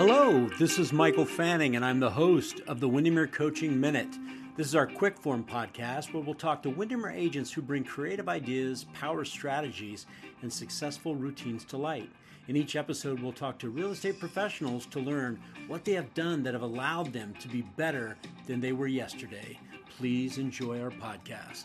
Hello, this is Michael Fanning, and I'm the host of the Windermere Coaching Minute. This is our quick form podcast where we'll talk to Windermere agents who bring creative ideas, power strategies, and successful routines to light. In each episode, we'll talk to real estate professionals to learn what they have done that have allowed them to be better than they were yesterday. Please enjoy our podcast.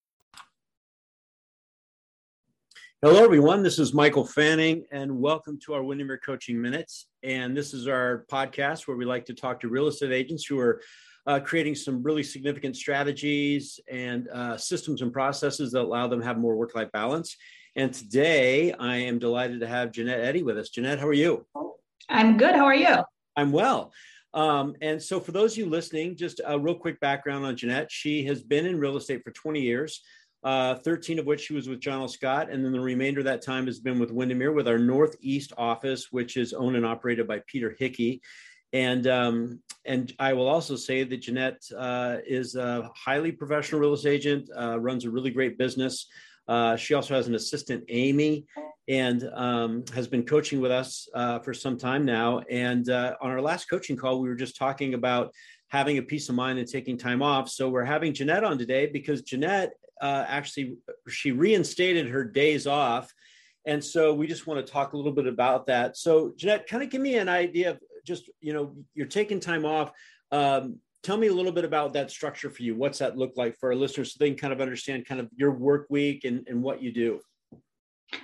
Hello, everyone. This is Michael Fanning, and welcome to our Windermere Coaching Minutes. And this is our podcast where we like to talk to real estate agents who are uh, creating some really significant strategies and uh, systems and processes that allow them to have more work life balance. And today I am delighted to have Jeanette Eddy with us. Jeanette, how are you? I'm good. How are you? I'm well. Um, and so, for those of you listening, just a real quick background on Jeanette. She has been in real estate for 20 years uh, 13 of which she was with John L. Scott. And then the remainder of that time has been with Windermere with our Northeast office, which is owned and operated by Peter Hickey. And um, and I will also say that Jeanette uh, is a highly professional real estate agent, uh, runs a really great business. Uh, she also has an assistant, Amy, and um, has been coaching with us uh, for some time now. And uh, on our last coaching call, we were just talking about having a peace of mind and taking time off. So we're having Jeanette on today because Jeanette uh, actually she reinstated her days off. And so we just want to talk a little bit about that. So jeanette kind of give me an idea of just you know you're taking time off. Um, tell me a little bit about that structure for you. What's that look like for our listeners so they can kind of understand kind of your work week and, and what you do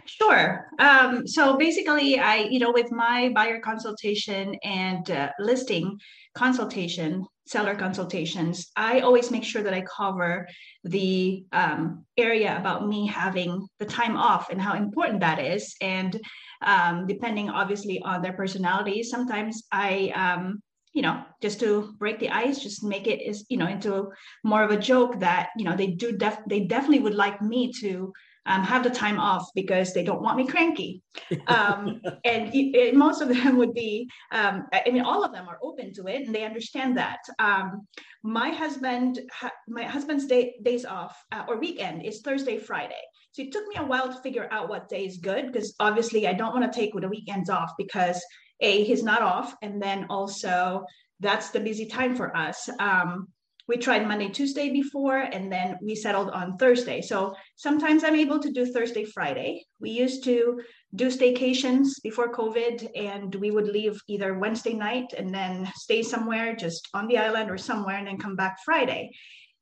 Sure. Um, so basically, I, you know, with my buyer consultation and uh, listing consultation, seller consultations, I always make sure that I cover the um, area about me having the time off and how important that is. And um, depending, obviously, on their personality, sometimes I, um, you know, just to break the ice, just make it is, you know, into more of a joke that you know they do def- they definitely would like me to um, have the time off because they don't want me cranky. Um, and it, it, most of them would be, um, I mean, all of them are open to it and they understand that. Um, my husband, ha- my husband's day, days off uh, or weekend is Thursday, Friday. So it took me a while to figure out what day is good because obviously I don't want to take the weekends off because a he's not off, and then also that's the busy time for us. Um, we tried Monday, Tuesday before, and then we settled on Thursday. So sometimes I'm able to do Thursday, Friday. We used to do staycations before COVID, and we would leave either Wednesday night and then stay somewhere just on the island or somewhere and then come back Friday.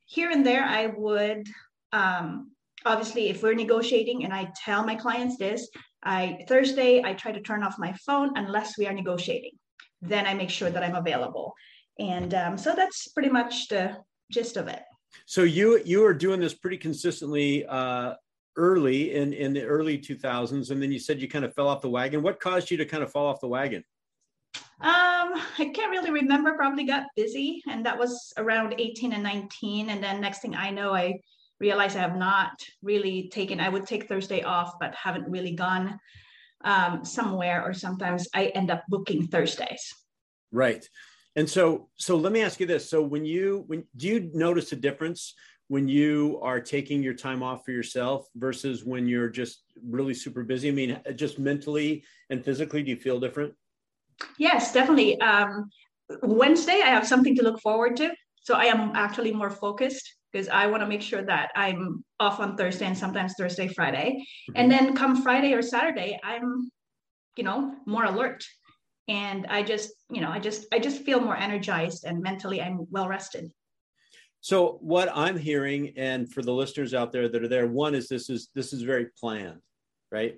Here and there, I would um, obviously, if we're negotiating and I tell my clients this, I Thursday I try to turn off my phone unless we are negotiating. Then I make sure that I'm available. And um, so that's pretty much the gist of it. So you you are doing this pretty consistently uh, early in in the early 2000s, and then you said you kind of fell off the wagon. What caused you to kind of fall off the wagon? Um, I can't really remember. Probably got busy, and that was around 18 and 19. And then next thing I know, I realized I have not really taken. I would take Thursday off, but haven't really gone um, somewhere. Or sometimes I end up booking Thursdays. Right. And so, so let me ask you this: so when you when do you notice a difference when you are taking your time off for yourself versus when you're just really super busy? I mean, just mentally and physically, do you feel different? Yes, definitely. Um, Wednesday, I have something to look forward to, so I am actually more focused because I want to make sure that I'm off on Thursday and sometimes Thursday, Friday, mm-hmm. and then come Friday or Saturday, I'm, you know, more alert and i just you know i just i just feel more energized and mentally i'm well rested. So what i'm hearing and for the listeners out there that are there one is this is this is very planned right?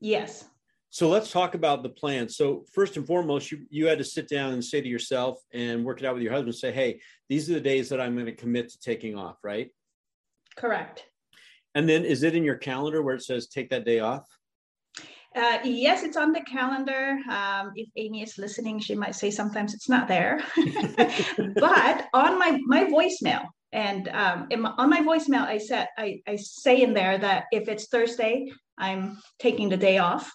Yes. So let's talk about the plan. So first and foremost you, you had to sit down and say to yourself and work it out with your husband say hey these are the days that i'm going to commit to taking off right? Correct. And then is it in your calendar where it says take that day off? Uh, yes, it's on the calendar. Um, if Amy is listening, she might say sometimes it's not there. but on my my voicemail, and um, my, on my voicemail, I said I, I say in there that if it's Thursday, I'm taking the day off.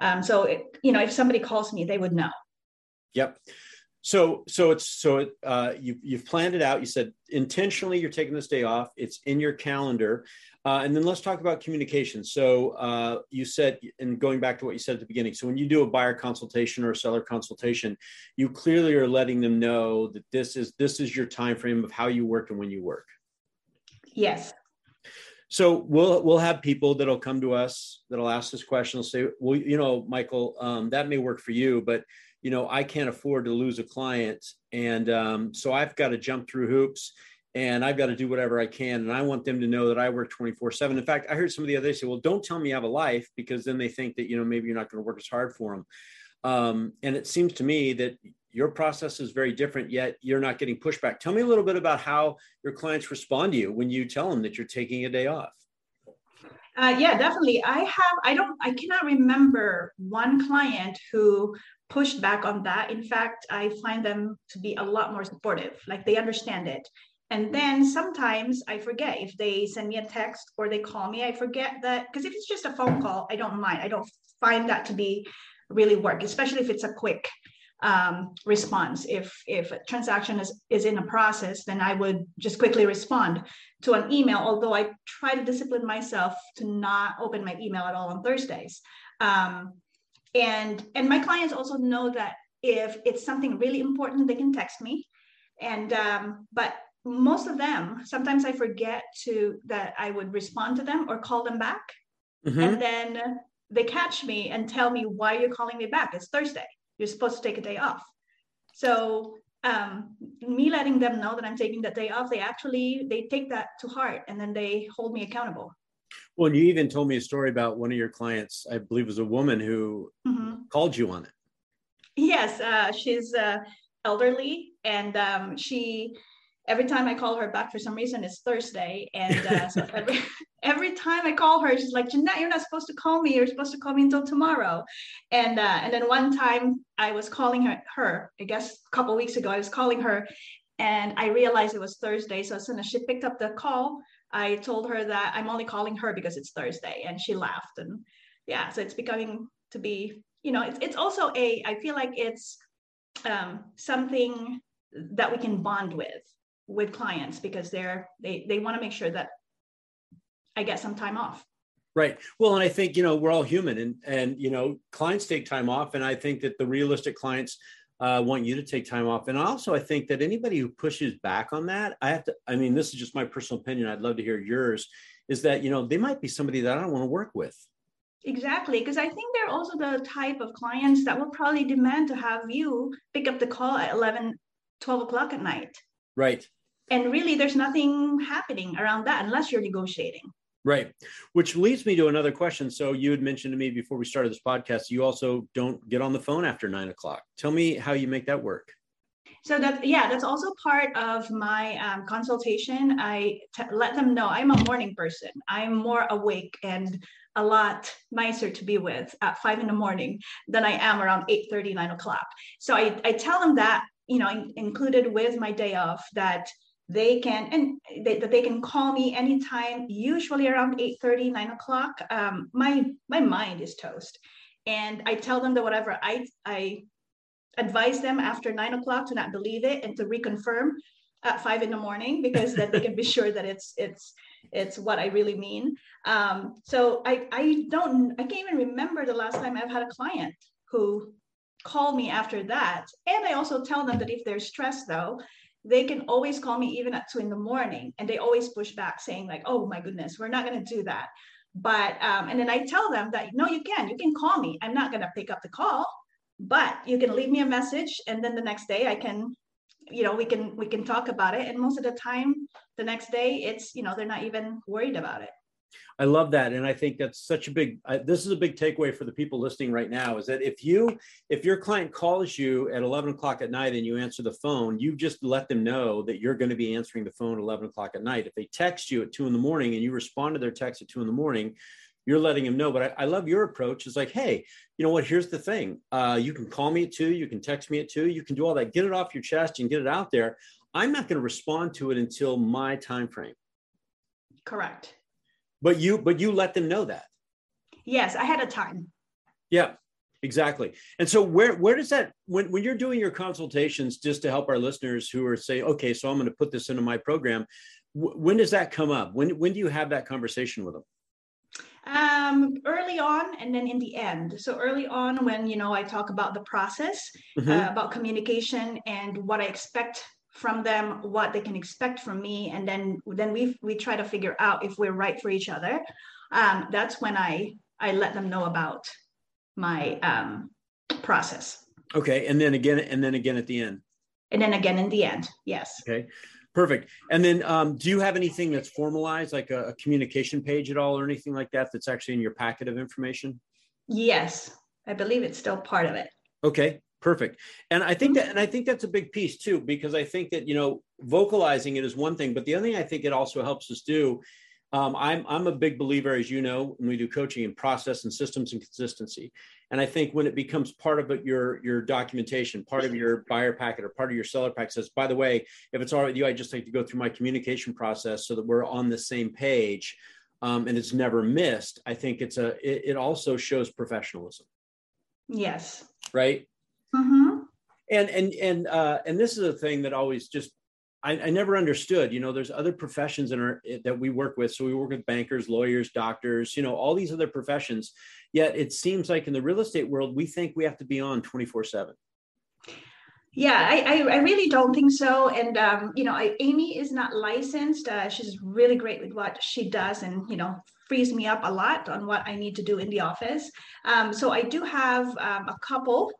Um, so it, you know, if somebody calls me, they would know. Yep. So so it's so it, uh, you you've planned it out. You said intentionally you're taking this day off. It's in your calendar, uh, and then let's talk about communication. So uh, you said, and going back to what you said at the beginning. So when you do a buyer consultation or a seller consultation, you clearly are letting them know that this is this is your time frame of how you work and when you work. Yes. So we'll we'll have people that'll come to us that'll ask this question. They'll say, "Well, you know, Michael, um, that may work for you, but." You know, I can't afford to lose a client. And um, so I've got to jump through hoops and I've got to do whatever I can. And I want them to know that I work 24 seven. In fact, I heard some of the other say, well, don't tell me you have a life because then they think that, you know, maybe you're not going to work as hard for them. Um, and it seems to me that your process is very different, yet you're not getting pushback. Tell me a little bit about how your clients respond to you when you tell them that you're taking a day off. Uh, yeah, definitely. I have, I don't, I cannot remember one client who pushed back on that. In fact, I find them to be a lot more supportive, like they understand it. And then sometimes I forget if they send me a text or they call me, I forget that because if it's just a phone call, I don't mind. I don't find that to be really work, especially if it's a quick um, response. If if a transaction is is in a process, then I would just quickly respond to an email. Although I try to discipline myself to not open my email at all on Thursdays. Um, and and my clients also know that if it's something really important they can text me. And um, but most of them sometimes i forget to that i would respond to them or call them back. Mm-hmm. and then they catch me and tell me why you're calling me back? It's thursday. You're supposed to take a day off. So um, me letting them know that i'm taking that day off they actually they take that to heart and then they hold me accountable well, you even told me a story about one of your clients, I believe was a woman who mm-hmm. called you on it. Yes, uh, she's uh, elderly, and um, she every time I call her back for some reason it's Thursday, and uh, so every every time I call her, she's like, Jeanette, you're not supposed to call me. You're supposed to call me until tomorrow. And uh, and then one time I was calling her, her I guess a couple weeks ago, I was calling her, and I realized it was Thursday. So as soon as she picked up the call, I told her that I'm only calling her because it's Thursday, and she laughed. And yeah, so it's becoming to be, you know, it's it's also a. I feel like it's um, something that we can bond with with clients because they're they they want to make sure that I get some time off. Right. Well, and I think you know we're all human, and and you know clients take time off, and I think that the realistic clients uh, want you to take time off. And also, I think that anybody who pushes back on that, I have to, I mean, this is just my personal opinion. I'd love to hear yours is that, you know, they might be somebody that I don't want to work with. Exactly. Because I think they're also the type of clients that will probably demand to have you pick up the call at 11, 12 o'clock at night. Right. And really, there's nothing happening around that unless you're negotiating. Right. Which leads me to another question. So you had mentioned to me before we started this podcast, you also don't get on the phone after nine o'clock. Tell me how you make that work. So that yeah, that's also part of my um, consultation. I t- let them know I'm a morning person. I'm more awake and a lot nicer to be with at five in the morning than I am around 8 30, 9 o'clock. So I, I tell them that, you know, in, included with my day off, that they can and they, that they can call me anytime usually around 8 30 9 o'clock. Um, my my mind is toast. And i tell them that whatever i i advise them after 9 o'clock to not believe it and to reconfirm at 5 in the morning because then they can be sure that it's it's it's what i really mean. Um, so i i don't i can't even remember the last time i've had a client who called me after that. And i also tell them that if they're stressed though they can always call me even at two in the morning and they always push back saying like oh my goodness we're not going to do that. But um, and then i tell them that no you can you can call me. I'm not going to pick up the call but you can leave me a message and then the next day i can you know we can we can talk about it. And most of the time the next day it's you know they're not even worried about it I love that, and I think that's such a big. This is a big takeaway for the people listening right now. Is that if you, if your client calls you at eleven o'clock at night and you answer the phone, you just let them know that you're going to be answering the phone at eleven o'clock at night. If they text you at two in the morning and you respond to their text at two in the morning, you're letting them know. But I, I love your approach. Is like, hey, you know what? Here's the thing. Uh, you can call me at two. You can text me at two. You can do all that. Get it off your chest and get it out there. I'm not going to respond to it until my time frame. Correct but you but you let them know that. Yes i had a time. Yeah exactly. And so where where does that when when you're doing your consultations just to help our listeners who are saying okay so i'm going to put this into my program w- when does that come up? When when do you have that conversation with them? Um early on and then in the end. So early on when you know i talk about the process mm-hmm. uh, about communication and what i expect from them what they can expect from me. And then then we we try to figure out if we're right for each other. Um, that's when i i let them know about my um, process. Okay. And then again and then again at the end. And then again in the end. Yes. Okay. Perfect. And then um, do you have anything that's formalized like a, a communication page at all or anything like that that's actually in your packet of information? Yes. I believe it's still part of it. Okay perfect. And i think that and i think that's a big piece too because i think that you know vocalizing it is one thing but the other thing i think it also helps us do um, I'm, I'm a big believer as you know when we do coaching in process and systems and consistency. And i think when it becomes part of it, your your documentation part of your buyer packet or part of your seller pack says by the way if it's all right with you i just like to go through my communication process so that we're on the same page um, and it's never missed i think it's a it, it also shows professionalism. Yes. Right Mm-hmm. And and and uh, and this is a thing that always just I, I, never understood. You know, there's other professions in our that we work with. So we work with bankers, lawyers, doctors. You know, all these other professions. Yet it seems like in the real estate world, we think we have to be on 24 seven. Yeah, I, I, I, really don't think so. And, um, you know, I, Amy is not licensed. Uh, she's really great with what she does and, you know, frees me up a lot on what I need to do in the office. Um, so I do have um, a couple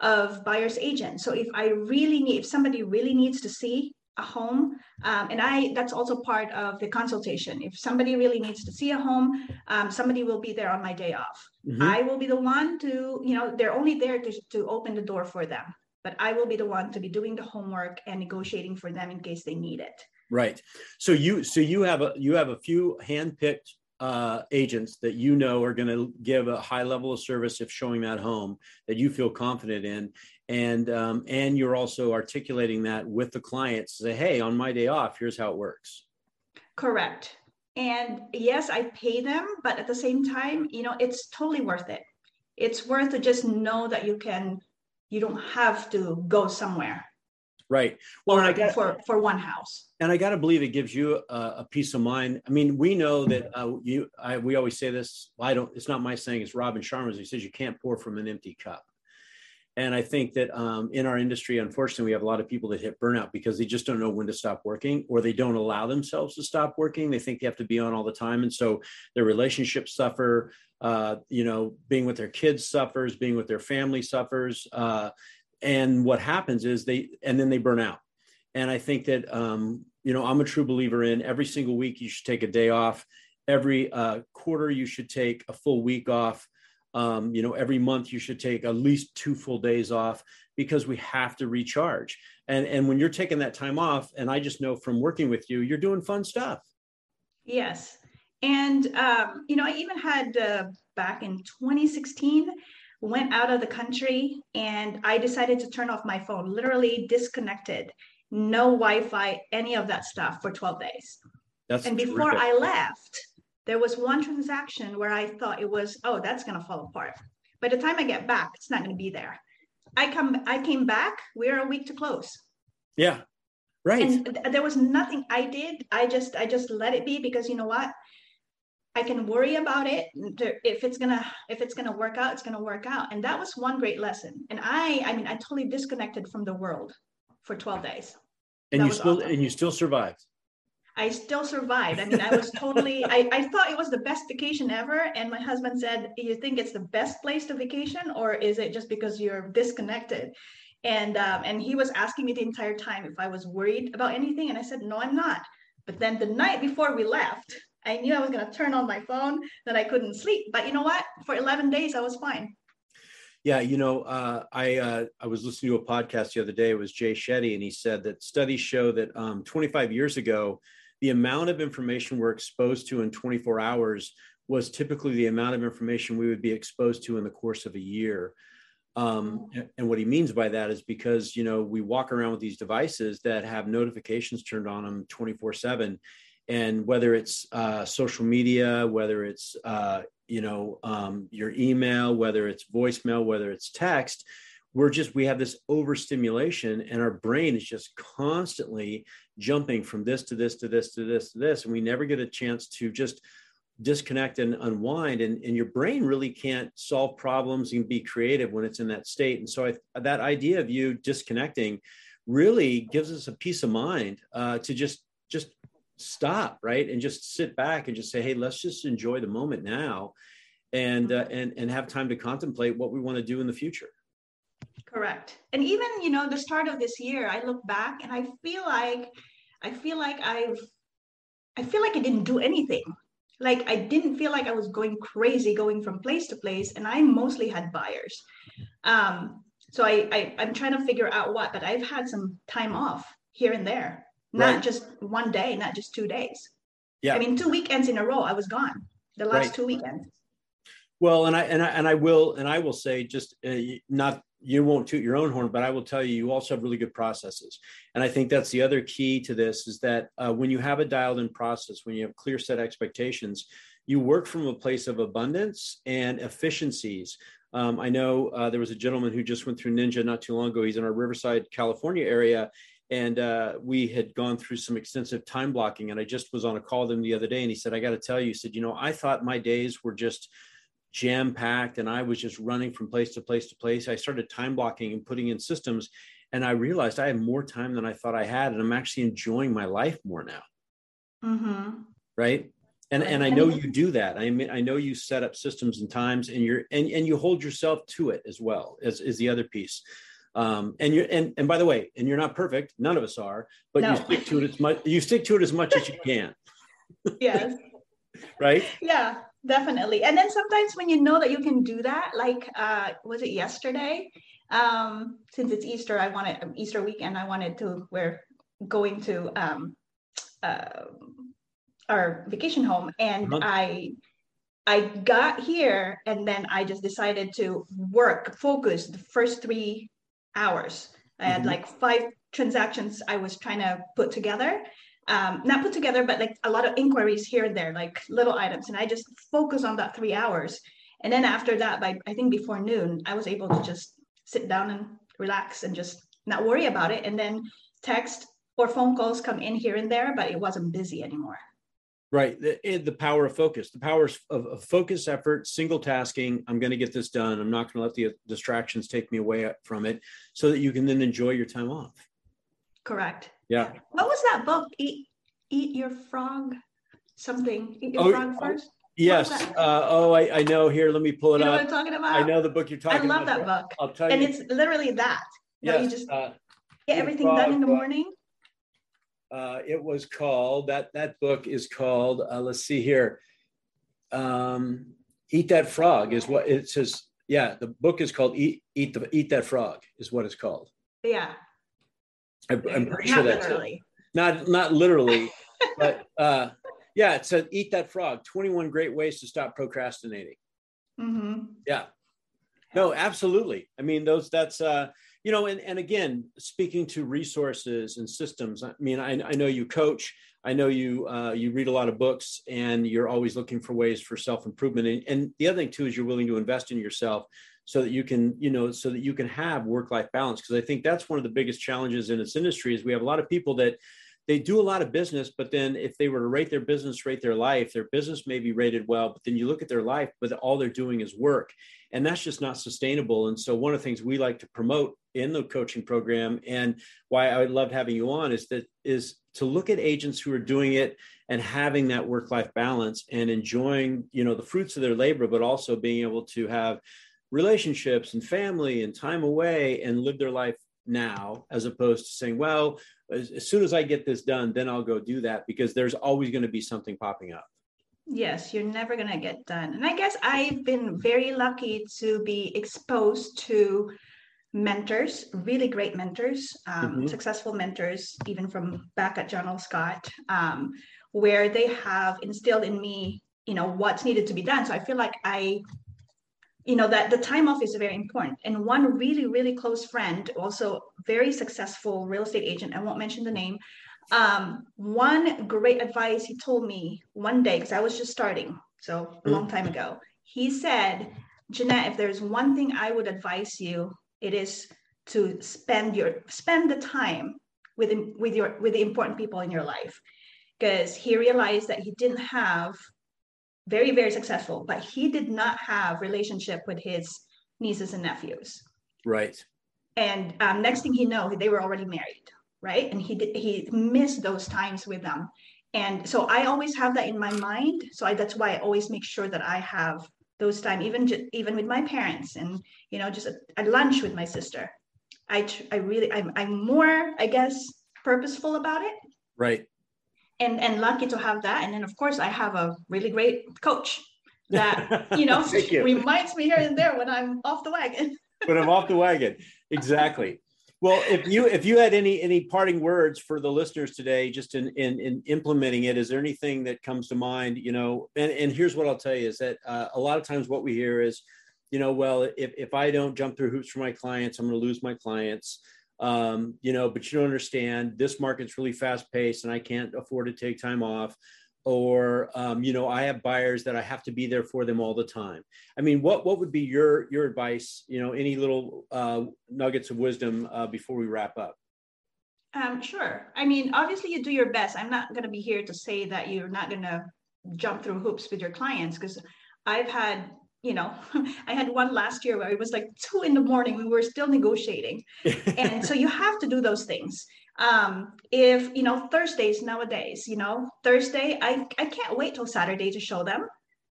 of buyer's agent. So if I really need, if somebody really needs to see a home, um, and I that's also part of the consultation. If somebody really needs to see a home, um, somebody will be there on my day off. Mm-hmm. I will be the one to, you know, they're only there to, to open the door for them, but I will be the one to be doing the homework and negotiating for them in case they need it. Right. So you so you have a you have a few handpicked uh, agents that you know are going to give a high level of service if showing that home that you feel confident in. And um, and you're also articulating that with the clients say hey on my day off here's how it works. Correct. And yes i pay them but at the same time you know it's totally worth it. It's worth to just know that you can you don't have to go somewhere Right. Well, I got, for for one house. And I got to believe it gives you a, a, peace of mind. I mean, we know that uh, you. I, we always say this. I don't. It's not my saying. It's Robin Sharma's. He says you can't pour from an empty cup. And I think that um, in our industry, unfortunately, we have a lot of people that hit burnout because they just don't know when to stop working, or they don't allow themselves to stop working. They think they have to be on all the time, and so their relationships suffer. Uh, you know, being with their kids suffers. Being with their family suffers. Uh, and what happens is they and then they burn out. And i think that um, you know i'm a true believer in every single week you should take a day off. Every uh, quarter you should take a full week off. Um, you know every month you should take at least two full days off because we have to recharge. And and when you're taking that time off and i just know from working with you you're doing fun stuff. Yes. And um, you know i even had uh, back in 2016 went out of the country and I decided to turn off my phone, literally disconnected, no Wi Fi, any of that stuff for 12 days. That's and before terrific. I left, there was one transaction where I thought it was, oh, that's going to fall apart. By the time I get back, it's not going to be there. I come, I came back. We're a week to close. Yeah, right. And there was nothing I did. I just, I just let it be because you know what? I can worry about it. If it's gonna if it's gonna work out, it's gonna work out. And that was one great lesson. And I I mean I totally disconnected from the world for 12 days. And that you still awesome. and you still survived. I still survived. I mean, I was totally, I, I thought it was the best vacation ever. And my husband said, You think it's the best place to vacation, or is it just because you're disconnected? And um, and he was asking me the entire time if I was worried about anything. And I said, No, I'm not. But then the night before we left, I knew I was going to turn on my phone, that I couldn't sleep. But you know what? For 11 days, I was fine. Yeah, you know, uh, I uh, I was listening to a podcast the other day. It was Jay Shetty, and he said that studies show that um, 25 years ago, the amount of information we're exposed to in 24 hours was typically the amount of information we would be exposed to in the course of a year. Um, and what he means by that is because you know we walk around with these devices that have notifications turned on them 24 7 and whether it's uh, social media whether it's uh, you know um, your email whether it's voicemail whether it's text we're just we have this overstimulation and our brain is just constantly jumping from this to this to this to this to this. And we never get a chance to just disconnect and unwind. And, and your brain really can't solve problems and be creative when it's in that state. And so I, that idea of you disconnecting really gives us a peace of mind uh, to just just stop right and just sit back and just say hey let's just enjoy the moment now and uh, and and have time to contemplate what we want to do in the future. Correct. And even you know the start of this year i look back and i feel like i feel like i've i feel like i didn't do anything. Like I didn't feel like I was going crazy going from place to place, and I mostly had buyers. Um, so I, I I'm trying to figure out what, but I've had some time off here and there, not right. just one day, not just two days. Yeah, I mean two weekends in a row, I was gone. The last right. two weekends. Well, and I and I and I will and I will say just uh, not you won't toot your own horn, but I will tell you, you also have really good processes. And I think that's the other key to this is that uh, when you have a dialed in process, when you have clear set expectations, you work from a place of abundance and efficiencies. Um, I know uh, there was a gentleman who just went through Ninja not too long ago. He's in our Riverside, California area. And uh, we had gone through some extensive time blocking. And I just was on a call with him the other day. And he said, I got to tell you, he said, you know, I thought my days were just jam packed and I was just running from place to place to place. I started time blocking and putting in systems and I realized I had more time than I thought I had and I'm actually enjoying my life more now. Mm-hmm. Right. And, and I know you do that. I mean, I know you set up systems and times and you're, and, and you hold yourself to it as well as is the other piece. Um, and you're, and, and by the way, and you're not perfect. None of us are, but no. you stick to it as much, you stick to it as much as you can. yes. right. Yeah definitely and then sometimes when you know that you can do that like uh was it yesterday um since it's easter i wanted um, easter weekend i wanted to we're going to um uh our vacation home and uh-huh. i i got here and then i just decided to work focus the first three hours i had mm-hmm. like five transactions i was trying to put together um, not put together, but like a lot of inquiries here and there, like little items. And I just focus on that three hours. And then after that, by I think before noon, I was able to just sit down and relax and just not worry about it. And then text or phone calls come in here and there, but it wasn't busy anymore. Right. The, the power of focus, the power of, of focus effort, single tasking. I'm going to get this done. I'm not going to let the distractions take me away from it so that you can then enjoy your time off. Correct. Yeah. What was that book? Eat Eat Your Frog something. Eat Your oh, Frog oh, first. Yes. Uh, oh, I, I, know. Here, let me pull it you know up. what I'm talking about? I know the book you're talking about. I love about. that book. I'll tell and you. And it's literally that. Yeah. You, you just uh, get everything frog, done in the morning. Uh, it was called that. That book is called. Uh, let's see here. Um, Eat that frog is what it says. Yeah, the book is called Eat Eat the Eat that frog is what it's called. Yeah. I, am pretty sure that's literally. it. Not not literally, but uh, yeah, it said eat that frog. 21 great ways to stop procrastinating. Mm-hmm. Yeah. No, absolutely. I mean, those that's uh, you know, and and again, speaking to resources and systems. I mean, I, I know you coach. I know you uh, you read a lot of books, and you're always looking for ways for self improvement. And, and the other thing too is you're willing to invest in yourself so that you can you know so that you can have work life balance because i think that's one of the biggest challenges in this industry is we have a lot of people that they do a lot of business but then if they were to rate their business rate their life their business may be rated well but then you look at their life but all they're doing is work and that's just not sustainable and so one of the things we like to promote in the coaching program and why i love having you on is that is to look at agents who are doing it and having that work life balance and enjoying you know the fruits of their labor but also being able to have relationships and family and time away and live their life now as opposed to saying well as, as, soon as i get this done then i'll go do that because there's always going to be something popping up Yes, you're never going to get done. And I guess I've been very lucky to be exposed to mentors, really great mentors, um, mm-hmm. successful mentors, even from back at John L. Scott, um, where they have instilled in me, you know, what's needed to be done. So I feel like I, you know, that the time off is very important. And one really, really close friend, also very successful real estate agent, I won't mention the name, um, one great advice he told me one day, because I was just starting, so a long mm. time ago, he said, Jeanette, if there's one thing I would advise you, it is to spend your spend the time with with your with the important people in your life because he realized that he didn't have very very successful but he did not have relationship with his nieces and nephews right and um, next thing he know they were already married right? And he did, he missed those times with them. And so I always have that in my mind. So I, that's why I always make sure that I have those time, even even with my parents, and you know, just a, a lunch with my sister. I I really I'm I'm more I guess purposeful about it. Right. And and lucky to have that. And then of course I have a really great coach that you know you. reminds me here and there when I'm off the wagon. when I'm off the wagon, exactly well if you if you had any any parting words for the listeners today just in in, in implementing it is there anything that comes to mind you know? And, and here's what i'll tell you is that uh, a lot of times what we hear is you know well if, if i don't jump through hoops for my clients i'm going to lose my clients. Um, you know but you don't understand this market's really fast paced and i can't afford to take time off or um, you know i have buyers that i have to be there for them all the time. I mean what what would be your your advice you know any little uh, nuggets of wisdom uh, before we wrap up? Um, sure. I mean obviously you do your best. I'm not going to be here to say that you're not going to jump through hoops with your clients because i've had you know i had one last year where it was like two in the morning we were still negotiating. And so you have to do those things um if you know thursdays nowadays you know thursday i i can't wait till saturday to show them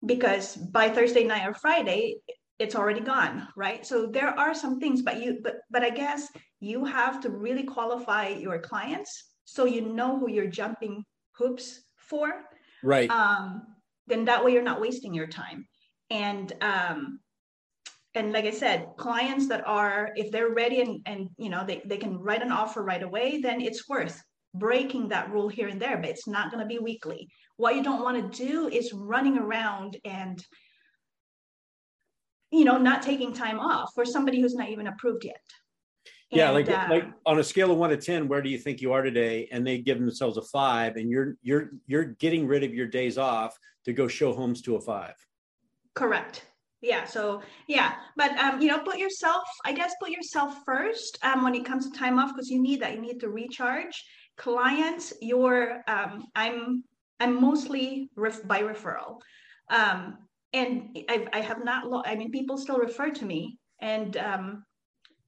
because by thursday night or friday it's already gone right? So there are some things but you but but i guess you have to really qualify your clients so you know who you're jumping hoops for. Right. Um then that way you're not wasting your time. And um and like i said clients that are if they're ready and and you know they, they can write an offer right away then it's worth breaking that rule here and there but it's not going to be weekly. What you don't want to do is running around and you know not taking time off for somebody who's not even approved yet. Yeah and, like uh, like on a scale of one to ten where do you think you are today? And they give themselves a five and you're you're you're getting rid of your days off to go show homes to a five. Correct yeah so yeah but um you know put yourself i guess put yourself first um when it comes to time off because you need that you need to recharge. Clients your um i'm i'm mostly ref- by referral. Um and I've, i have not lo- i mean people still refer to me and um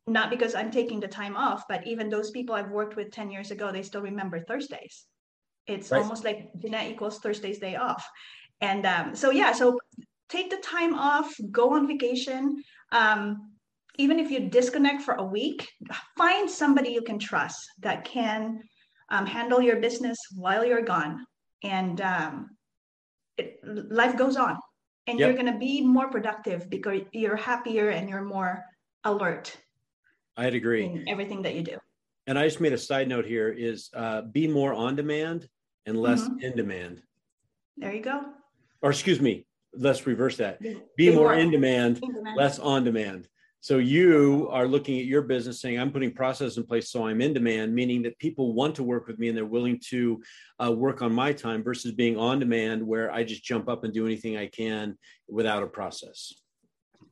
not because i'm taking the time off but even those people i've worked with 10 years ago they still remember thursdays. It's right. almost like Jeanette equals thursday's day off. And um, so yeah so take the time off, go on vacation. Um, even if you disconnect for a week, find somebody you can trust that can um, handle your business while you're gone. And um, it, life goes on. And yep. you're going to be more productive because you're happier and you're more alert. I'd agree. In everything that you do. And I just made a side note here is uh, be more on demand and less mm-hmm. in demand. There you go. Or excuse me, let's reverse that. Be more in demand, less on demand. So you are looking at your business saying, I'm putting process in place so I'm in demand, meaning that people want to work with me and they're willing to uh, work on my time versus being on demand where I just jump up and do anything I can without a process.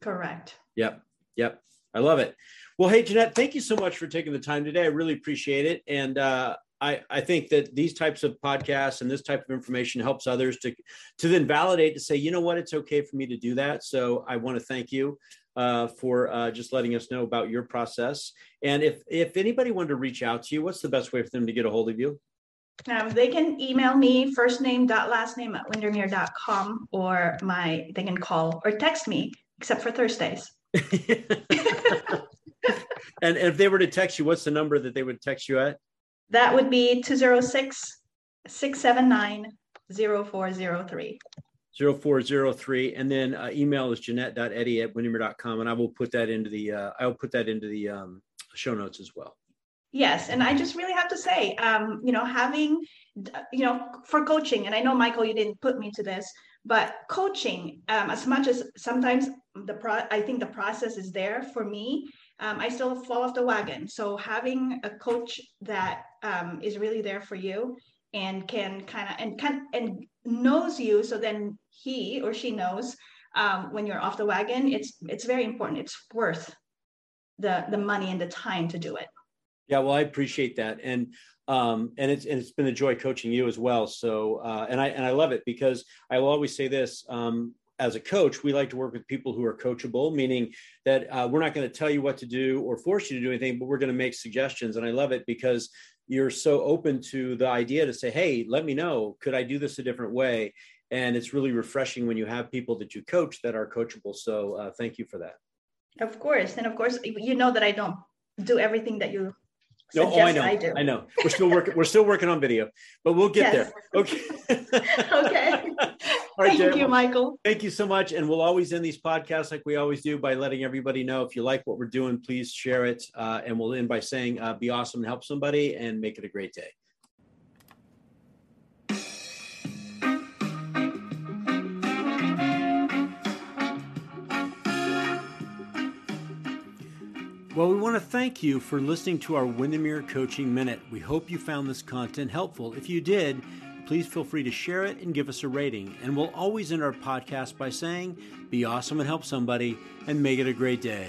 Correct. Yep. Yep. I love it. Well, hey, Jeanette, thank you so much for taking the time today. I really appreciate it. And uh, I, I think that these types of podcasts and this type of information helps others to to then validate to say, you know what, it's okay for me to do that. So I want to thank you uh, for uh, just letting us know about your process. And if if anybody wanted to reach out to you, what's the best way for them to get a hold of you? Um, they can email me first name dot last name at windermere.com or my they can call or text me, except for Thursdays. and if they were to text you, what's the number that they would text you at? That would be 206 679 0403. 0403 and then uh, email is jeanette.eddy at windermere.com and i will put that into the uh, i'll put that into the um, show notes as well yes and i just really have to say um, you know having you know for coaching and i know michael you didn't put me to this but coaching um, as much as sometimes the pro i think the process is there for me um, i still fall off the wagon. So having a coach that um, is really there for you and can kind of and can and knows you so then he or she knows um, when you're off the wagon it's it's very important. It's worth the the money and the time to do it. Yeah well i appreciate that. And um, and it's and it's been a joy coaching you as well. So uh, and i and i love it because i will always say this um, as a coach, we like to work with people who are coachable, meaning that uh, we're not going to tell you what to do or force you to do anything, but we're going to make suggestions. And I love it because you're so open to the idea to say, hey, let me know, could I do this a different way? And it's really refreshing when you have people that you coach that are coachable. So uh, thank you for that. Of course. And of course, you know that I don't do everything that you no, oh, I know. I. I know. We're still working. we're still working on video, but we'll get yes. there. Okay. okay. All right, Thank you, Michael. Thank you so much. And we'll always end these podcasts like we always do by letting everybody know if you like what we're doing, please share it. Uh, and we'll end by saying, uh, "Be awesome and help somebody, and make it a great day." Well, we want to thank you for listening to our Windermere Coaching Minute. We hope you found this content helpful. If you did, please feel free to share it and give us a rating. And we'll always end our podcast by saying, be awesome and help somebody, and make it a great day.